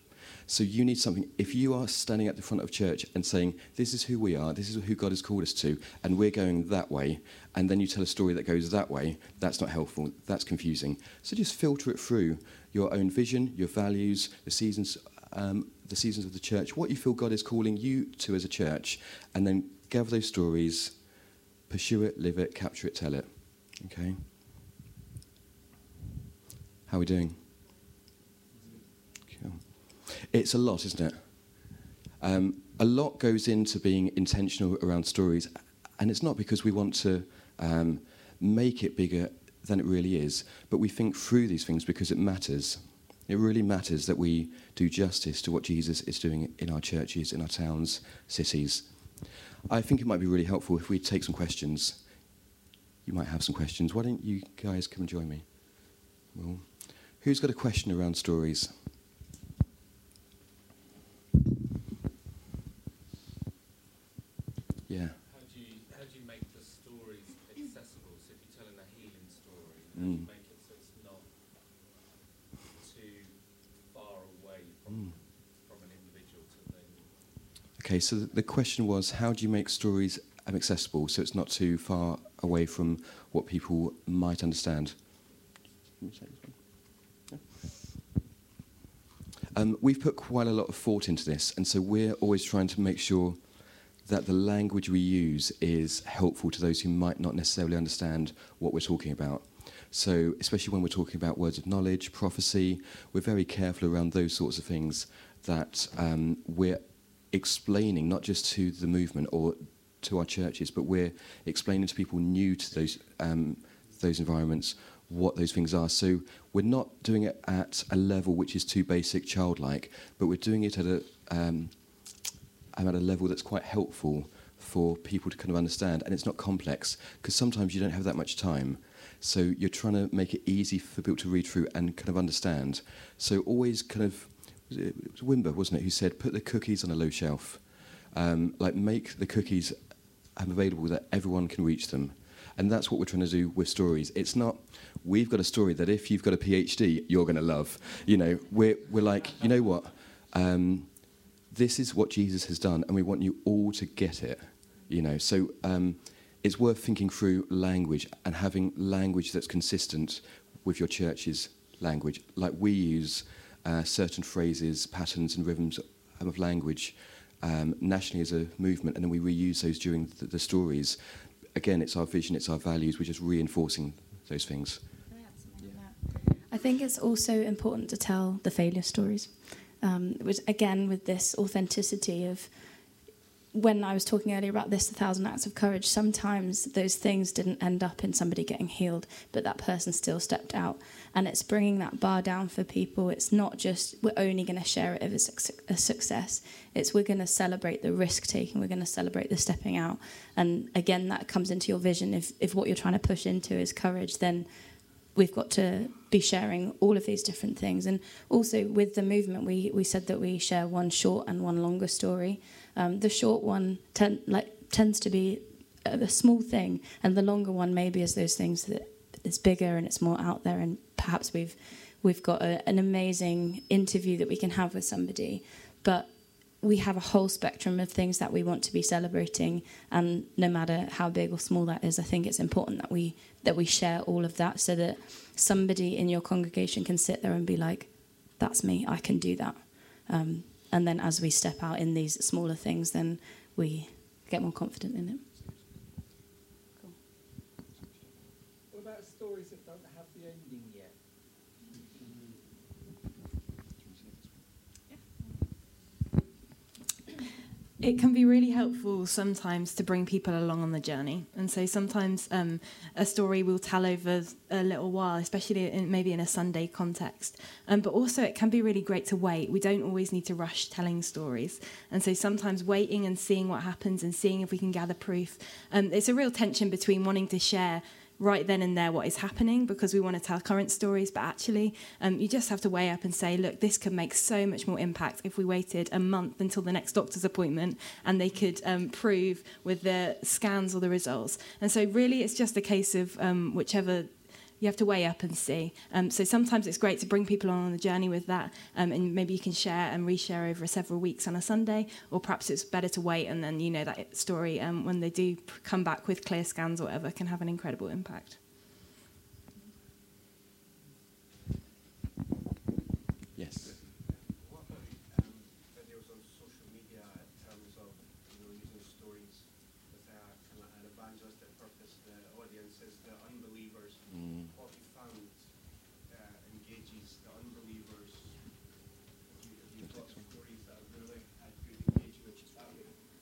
So you need something. If you are standing at the front of church and saying, This is who we are, this is who God has called us to, and we're going that way, and then you tell a story that goes that way, that's not helpful. That's confusing. So just filter it through your own vision, your values, the seasons, um, the seasons of the church, what you feel God is calling you to as a church, and then gather those stories, pursue it, live it, capture it, tell it. Okay? How are we doing? It's a lot, isn't it? Um, a lot goes into being intentional around stories, and it's not because we want to um, make it bigger than it really is, but we think through these things because it matters. It really matters that we do justice to what Jesus is doing in our churches, in our towns, cities. I think it might be really helpful if we take some questions. You might have some questions. Why don't you guys come and join me? Well, who's got a question around stories? Yeah. How do you how do you make the stories accessible? So if you're telling a healing story, how Mm. do you make it so it's not too far away from Mm. from an individual to then Okay, so the question was how do you make stories um, accessible so it's not too far away from what people might understand? Can you take this one? Yeah. Um, we've put quite a lot of thought into this, and so we're always trying to make sure that the language we use is helpful to those who might not necessarily understand what we're talking about. So, especially when we're talking about words of knowledge, prophecy, we're very careful around those sorts of things that um, we're explaining not just to the movement or to our churches, but we're explaining to people new to those um, those environments what those things are. So we're not doing it at a level which is too basic, childlike, but we're doing it at a um, at a level that's quite helpful for people to kind of understand, and it's not complex because sometimes you don't have that much time. So you're trying to make it easy for people to read through and kind of understand. So always kind of it, was Wimber, wasn't it, who said put the cookies on a low shelf, um, like make the cookies available that everyone can reach them. And that's what we're trying to do with stories. It's not, we've got a story that if you've got a PhD, you're going to love. You know, we're, we're like, you know what? Um, this is what Jesus has done, and we want you all to get it. You know, so um, it's worth thinking through language and having language that's consistent with your church's language. Like we use uh, certain phrases, patterns, and rhythms of language um, nationally as a movement, and then we reuse those during the, the stories. Again, it's our vision, it's our values. We're just reinforcing those things. I think it's also important to tell the failure stories. Um, which again, with this authenticity of when I was talking earlier about this, a thousand acts of courage, sometimes those things didn't end up in somebody getting healed, but that person still stepped out. And it's bringing that bar down for people. It's not just we're only going to share it if it's a success. It's we're going to celebrate the risk taking. We're going to celebrate the stepping out. And again, that comes into your vision. If if what you're trying to push into is courage, then we've got to be sharing all of these different things. And also with the movement, we we said that we share one short and one longer story. Um, the short one ten, like, tends to be a, a, small thing, and the longer one maybe is those things that it's bigger and it's more out there, and perhaps we've we've got a, an amazing interview that we can have with somebody, but we have a whole spectrum of things that we want to be celebrating, and no matter how big or small that is, I think it's important that we that we share all of that so that somebody in your congregation can sit there and be like, "That's me. I can do that." Um, and then as we step out in these smaller things, then we get more confident in it. Cool. What about stories that don't have the ending yet? It can be really helpful sometimes to bring people along on the journey. And so sometimes um, a story we'll tell over a little while, especially in, maybe in a Sunday context. Um, but also, it can be really great to wait. We don't always need to rush telling stories. And so sometimes waiting and seeing what happens and seeing if we can gather proof. Um, it's a real tension between wanting to share right then and there what is happening because we want to tell current stories, but actually, um, you just have to weigh up and say, look, this could make so much more impact if we waited a month until the next doctor's appointment and they could um, prove with the scans or the results. And so, really, it's just a case of um, whichever you have to weigh up and see. Um, so sometimes it's great to bring people on, the journey with that, um, and maybe you can share and reshare over several weeks on a Sunday, or perhaps it's better to wait and then you know that story um, when they do come back with clear scans or whatever can have an incredible impact.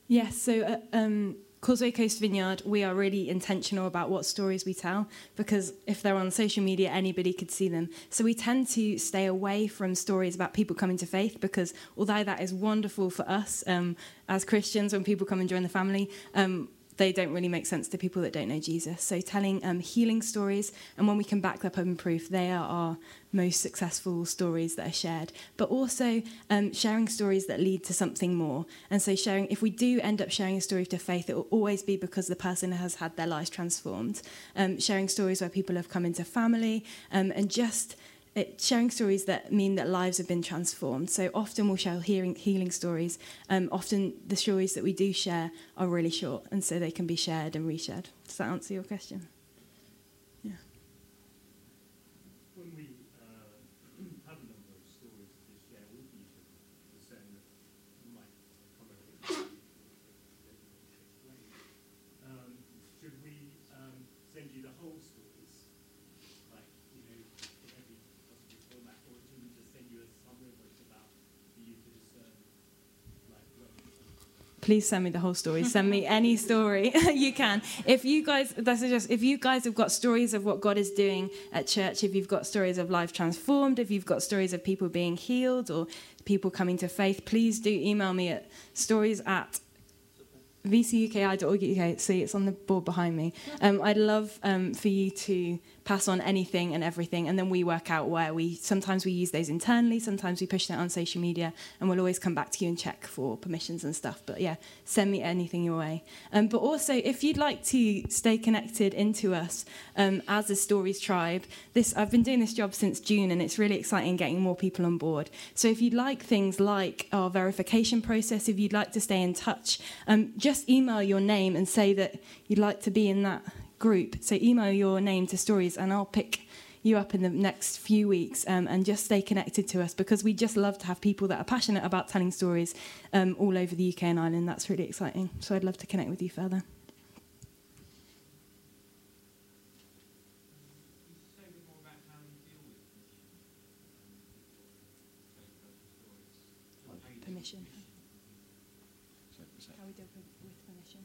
Yes, so uh, um, Causeway Coast Vineyard, we are really intentional about what stories we tell because if they're on social media, anybody could see them. So we tend to stay away from stories about people coming to faith because although that is wonderful for us um, as Christians when people come and join the family, um, they don't really make sense to people that don't know Jesus. So telling um, healing stories, and when we can back that up in proof, they are our most successful stories that are shared. But also um, sharing stories that lead to something more. And so sharing, if we do end up sharing a story to faith, it will always be because the person has had their lives transformed. Um, sharing stories where people have come into family, um, and just it, sharing stories that mean that lives have been transformed. So often we'll share hearing, healing stories. Um, often the stories that we do share are really short, and so they can be shared and reshared. Does that answer your question? Please send me the whole story. Send me any story you can. If you guys, that's just, if you guys have got stories of what God is doing at church, if you've got stories of life transformed, if you've got stories of people being healed or people coming to faith, please do email me at stories at vcuki.org.uk. See, it's on the board behind me. Um, I'd love um, for you to pass on anything and everything, and then we work out where we. Sometimes we use those internally, sometimes we push that on social media, and we'll always come back to you and check for permissions and stuff. But yeah, send me anything your way. Um, but also, if you'd like to stay connected into us um, as a Stories Tribe, this I've been doing this job since June, and it's really exciting getting more people on board. So if you'd like things like our verification process, if you'd like to stay in touch, um, just email your name and say that you'd like to be in that group. So email your name to Stories, and I'll pick you up in the next few weeks um, and just stay connected to us because we just love to have people that are passionate about telling stories um, all over the UK and Ireland. That's really exciting. So I'd love to connect with you further. Permission. How we deal with permission.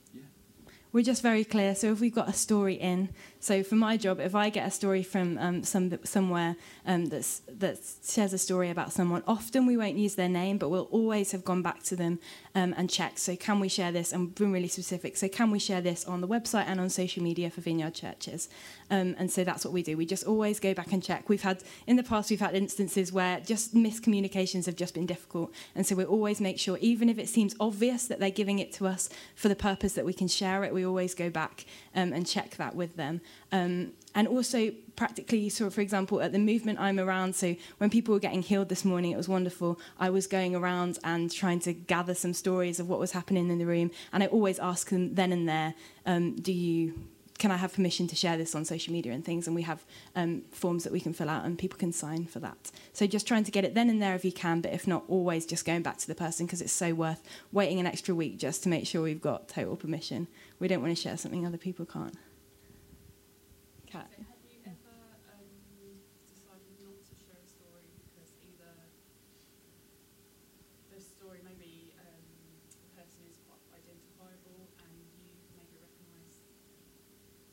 We're just very clear. So if we've got a story in, so for my job, if I get a story from um, some somewhere um, that's, that shares a story about someone, often we won't use their name, but we'll always have gone back to them um, and checked. So can we share this? And been really specific. So can we share this on the website and on social media for Vineyard churches? Um, and so that's what we do. We just always go back and check. We've had in the past we've had instances where just miscommunications have just been difficult, and so we always make sure, even if it seems obvious that they're giving it to us for the purpose that we can share it, we always go back um, and check that with them. Um, and also practically so for example at the movement i'm around so when people were getting healed this morning it was wonderful. I was going around and trying to gather some stories of what was happening in the room and i always ask them then and there um, do you can i have permission to share this on social media and things? And we have um, forms that we can fill out and people can sign for that. So just trying to get it then and there if you can but if not always just going back to the person because it's so worth waiting an extra week just to make sure we've got total permission. We don't want to share something other people can't Kat. Have you ever um, decided not to share a story because either the story maybe um, the person is quite identifiable and you maybe recognise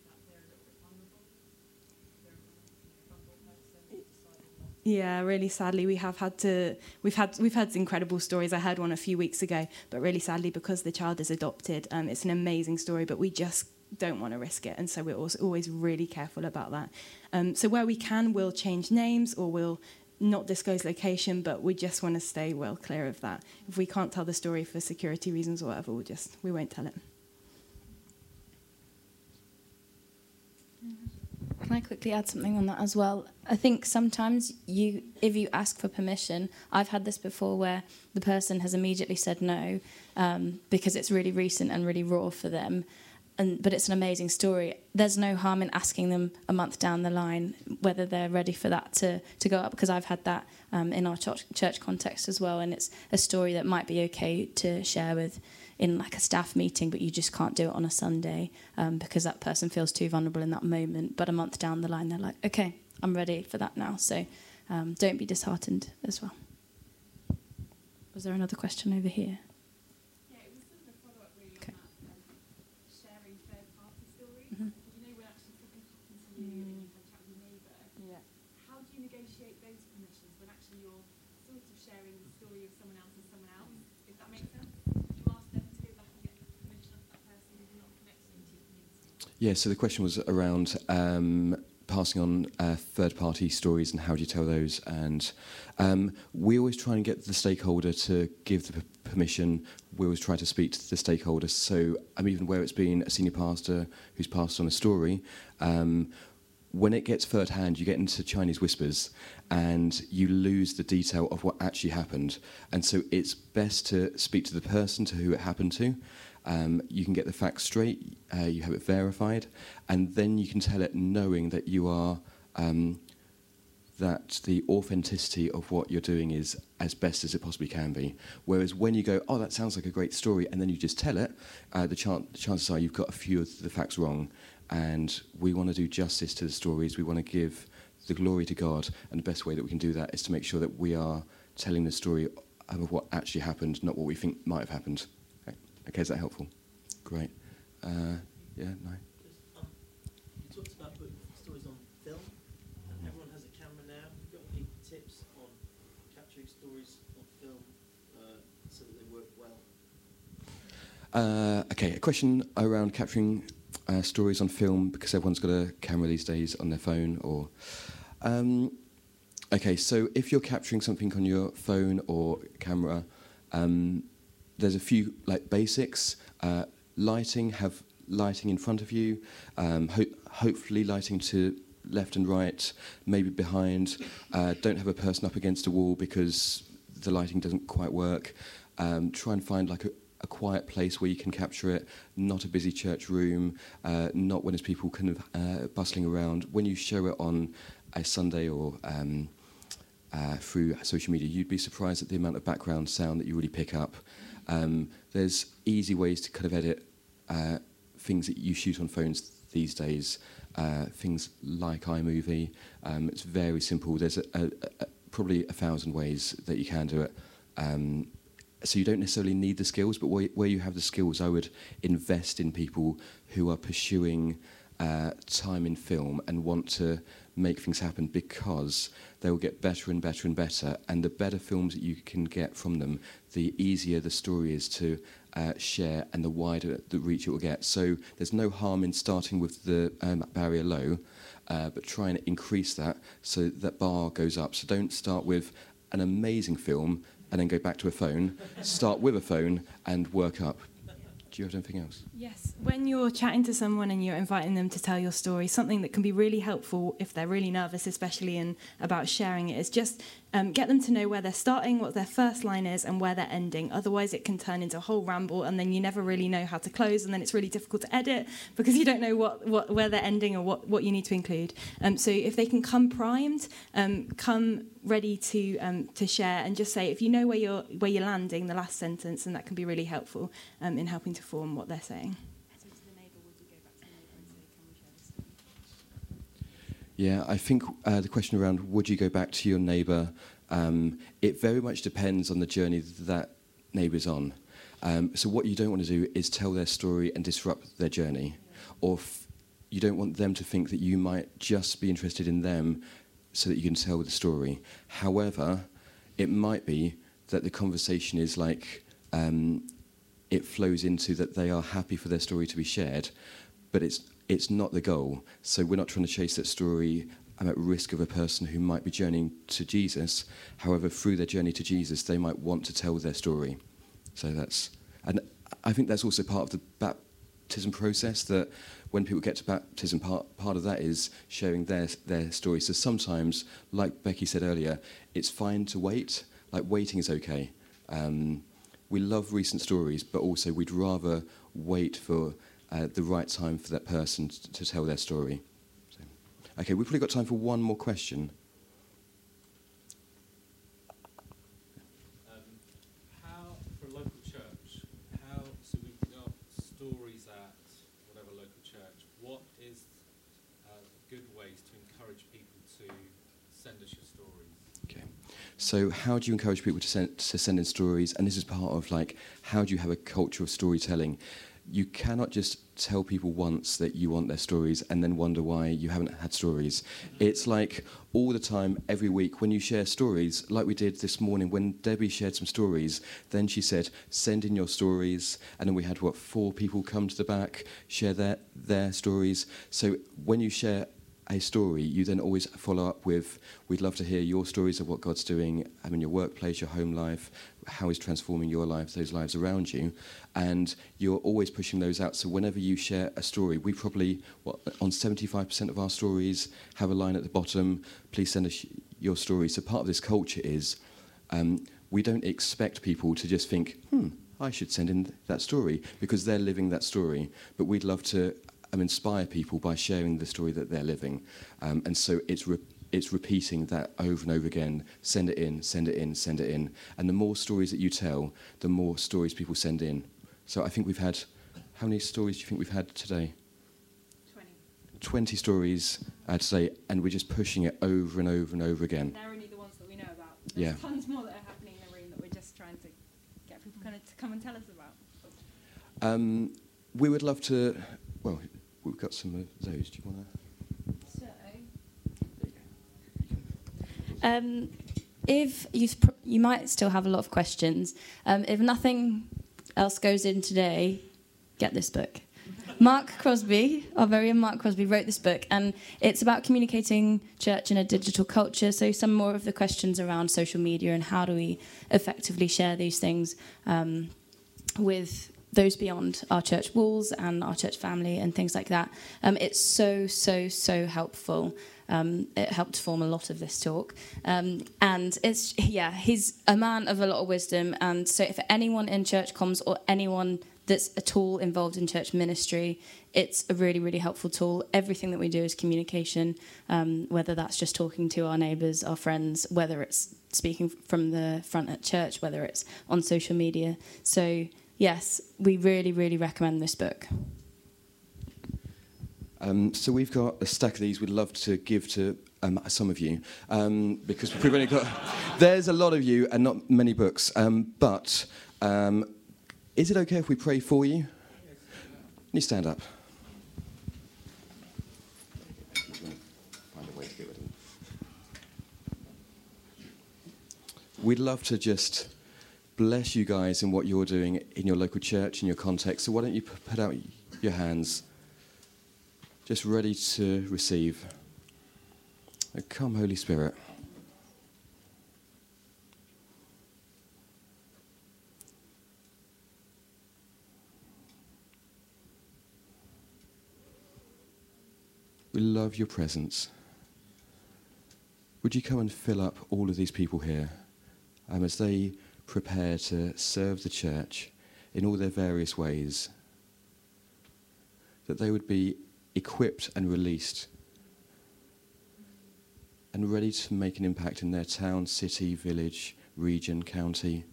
that they're a little bit vulnerable? They're a vulnerable person. You decided not Yeah, really sadly, we have had to. We've had we've had incredible stories. I heard one a few weeks ago, but really sadly, because the child is adopted, um, it's an amazing story. But we just don't want to risk it, and so we're also always really careful about that. Um, so where we can, we'll change names or we'll not disclose location, but we just want to stay well clear of that. If we can't tell the story for security reasons or whatever, we'll just we won't tell it. Can I quickly add something on that as well? I think sometimes you, if you ask for permission, I've had this before where the person has immediately said no um, because it's really recent and really raw for them, and but it's an amazing story. There's no harm in asking them a month down the line whether they're ready for that to to go up because I've had that um, in our church, church context as well, and it's a story that might be okay to share with in like a staff meeting, but you just can't do it on a Sunday um, because that person feels too vulnerable in that moment. But a month down the line, they're like, okay, I'm ready for that now. So um, don't be disheartened as well. Was there another question over here? Yeah, it was sort of a follow-up really Okay. on that, um, sharing third-party stories. Mhm. You know, when actually something happens to you and you've had a chat with your neighbour, Yeah. how do you negotiate those permissions when actually you're sort of sharing the story of someone else with someone else? If that makes sense? Do you ask them to go back and get permission of that person who's not connected into your community? Yeah, so the question was around um, passing on uh, third party stories and how do you tell those. And um, we always try and get the stakeholder to give the p- permission. We always try to speak to the stakeholder. So, I even where it's been a senior pastor who's passed on a story, um, when it gets third hand, you get into Chinese whispers and you lose the detail of what actually happened. And so it's best to speak to the person to who it happened to. Um, you can get the facts straight, uh, you have it verified, and then you can tell it knowing that you are. Um, that the authenticity of what you're doing is as best as it possibly can be. Whereas when you go, oh, that sounds like a great story, and then you just tell it, uh, the, chan- the chances are you've got a few of the facts wrong. And we want to do justice to the stories. We want to give the glory to God, and the best way that we can do that is to make sure that we are telling the story of what actually happened, not what we think might have happened. Okay, is that helpful? Great. Uh, yeah, no. Just, you talked about putting stories on film, and everyone has a camera now. Have you got any tips on capturing stories on film so that they work well? Uh, okay, a question around capturing uh, stories on film because everyone's got a camera these days on their phone or. Um, okay, so if you're capturing something on your phone or camera, um, there's a few like basics. Uh, lighting, have lighting in front of you. Um, ho- hopefully, lighting to left and right, maybe behind. Uh, don't have a person up against a wall because the lighting doesn't quite work. Um, try and find like a, a quiet place where you can capture it, not a busy church room, uh, not when there's people kind of uh, bustling around. When you show it on a Sunday or um, uh, through social media, you'd be surprised at the amount of background sound that you really pick up. Um, there's easy ways to kind of edit uh, things that you shoot on phones these days. Uh, things like iMovie. Um, it's very simple. There's a, a, a, probably a thousand ways that you can do it. Um, so you don't necessarily need the skills, but where, where you have the skills, I would invest in people who are pursuing uh, time in film and want to make things happen because they will get better and better and better. And the better films that you can get from them, the easier the story is to uh, share and the wider the reach it will get. So there's no harm in starting with the um, barrier low, uh, but try and increase that so that bar goes up. So don't start with an amazing film and then go back to a phone. start with a phone and work up. Do you have anything else? Yes, when you're chatting to someone and you're inviting them to tell your story, something that can be really helpful if they're really nervous, especially in about sharing it, is just um, get them to know where they're starting, what their first line is, and where they're ending. Otherwise, it can turn into a whole ramble, and then you never really know how to close, and then it's really difficult to edit because you don't know what, what where they're ending or what, what you need to include. Um, so if they can come primed, um, come ready to um, to share, and just say if you know where you're where you're landing, the last sentence, and that can be really helpful um, in helping to form what they're saying. Yeah, I think uh, the question around would you go back to your neighbour, um, it very much depends on the journey that neighbour's on. Um, so what you don't want to do is tell their story and disrupt their journey, or f- you don't want them to think that you might just be interested in them so that you can tell the story. However, it might be that the conversation is like um, it flows into that they are happy for their story to be shared, but it's it's not the goal. So we're not trying to chase that story. I'm at risk of a person who might be journeying to Jesus. However, through their journey to Jesus, they might want to tell their story. So that's, and I think that's also part of the baptism process. That when people get to baptism, part part of that is sharing their their story. So sometimes, like Becky said earlier, it's fine to wait. Like waiting is okay. Um, we love recent stories, but also we'd rather wait for uh, the right time for that person to, to tell their story. So, okay, we've probably got time for one more question. Um, how, for a local church, how, so we've got stories at whatever local church, what is good ways to encourage people to send us your stories? Okay. So, how do you encourage people to send, to send in stories? And this is part of like, how do you have a culture of storytelling? You cannot just tell people once that you want their stories and then wonder why you haven't had stories. It's like all the time, every week, when you share stories, like we did this morning when Debbie shared some stories, then she said, send in your stories. And then we had, what, four people come to the back, share their, their stories. So when you share a story, you then always follow up with, we'd love to hear your stories of what God's doing I mean, your workplace, your home life, how He's transforming your life, those lives around you. And you're always pushing those out. So whenever you share a story, we probably, on 75% of our stories, have a line at the bottom, please send us your story. So part of this culture is um, we don't expect people to just think, hmm, I should send in that story because they're living that story. But we'd love to um, inspire people by sharing the story that they're living. Um, and so it's, re- it's repeating that over and over again. Send it in, send it in, send it in. And the more stories that you tell, the more stories people send in. So I think we've had, how many stories do you think we've had today? 20. 20 stories, I'd say, and we're just pushing it over and over and over again. They're only the ones that we know about. Yeah. There's tons more that are happening in the room that we're just trying to get people kind of to come and tell us about. Um, we would love to, well, we've got some of those. Do you want to? Um, if you you might still have a lot of questions. Um, if nothing else goes in today, get this book. Mark Crosby, our very own Mark Crosby, wrote this book, and it's about communicating church in a digital culture. So, some more of the questions around social media and how do we effectively share these things um, with those beyond our church walls and our church family and things like that. Um, it's so, so, so helpful. Um, it helped form a lot of this talk. Um, and it's, yeah, he's a man of a lot of wisdom. And so, if anyone in church comms or anyone that's at all involved in church ministry, it's a really, really helpful tool. Everything that we do is communication, um, whether that's just talking to our neighbours, our friends, whether it's speaking from the front at church, whether it's on social media. So, yes, we really, really recommend this book. Um, so we've got a stack of these we'd love to give to um, some of you um, because we've only got. There's a lot of you and not many books, um, but um, is it okay if we pray for you? Can you stand up? We'd love to just bless you guys in what you're doing in your local church, in your context. So why don't you put out your hands, just ready to receive. Come, Holy Spirit. We love your presence. Would you come and fill up all of these people here um, as they prepare to serve the church in all their various ways? That they would be equipped and released and ready to make an impact in their town, city, village, region, county.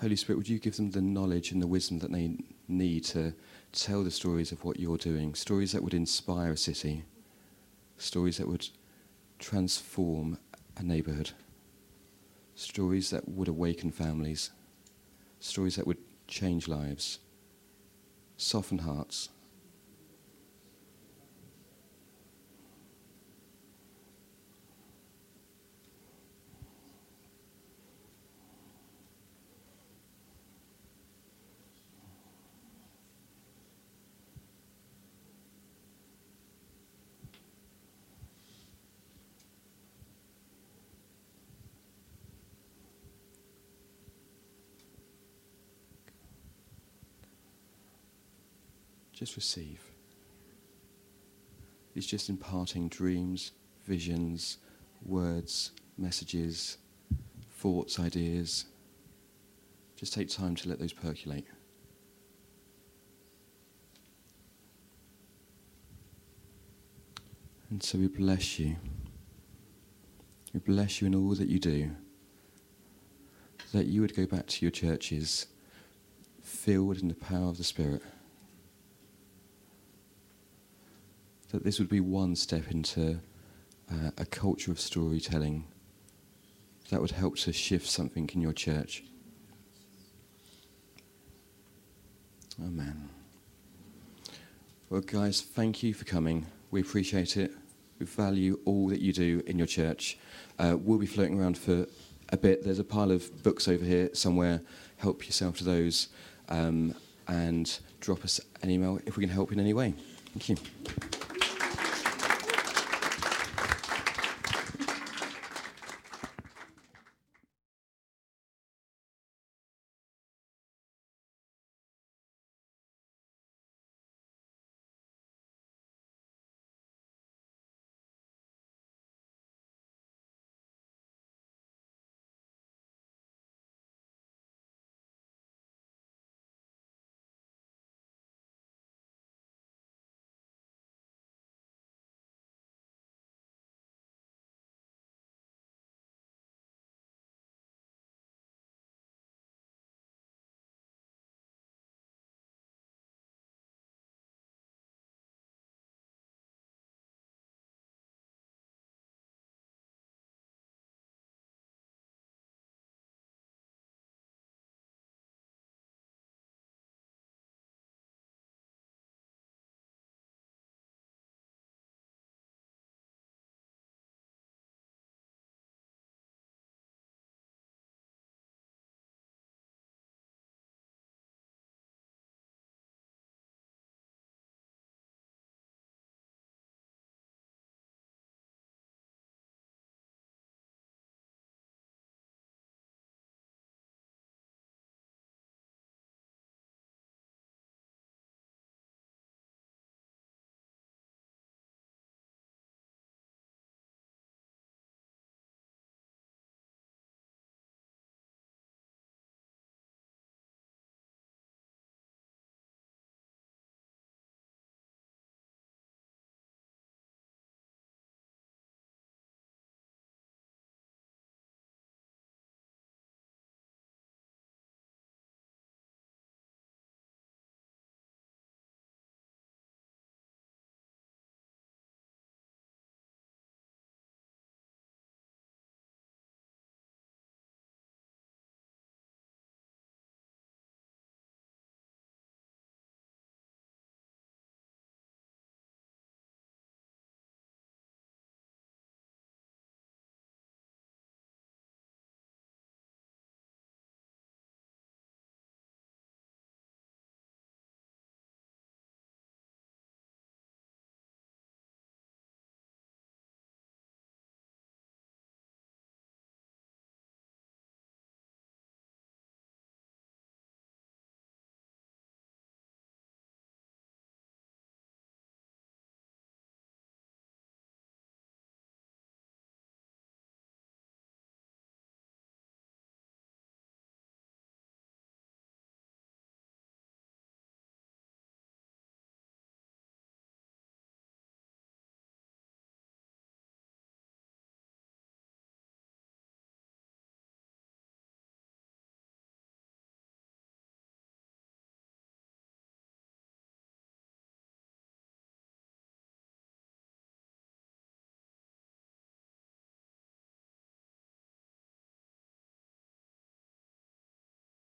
Holy Spirit, would you give them the knowledge and the wisdom that they need to tell the stories of what you're doing? Stories that would inspire a city, stories that would transform a neighborhood, stories that would awaken families, stories that would change lives, soften hearts. Just receive. He's just imparting dreams, visions, words, messages, thoughts, ideas. Just take time to let those percolate. And so we bless you. We bless you in all that you do. That you would go back to your churches filled in the power of the Spirit. That this would be one step into uh, a culture of storytelling that would help to shift something in your church. Amen. Well, guys, thank you for coming. We appreciate it. We value all that you do in your church. Uh, we'll be floating around for a bit. There's a pile of books over here somewhere. Help yourself to those um, and drop us an email if we can help in any way. Thank you.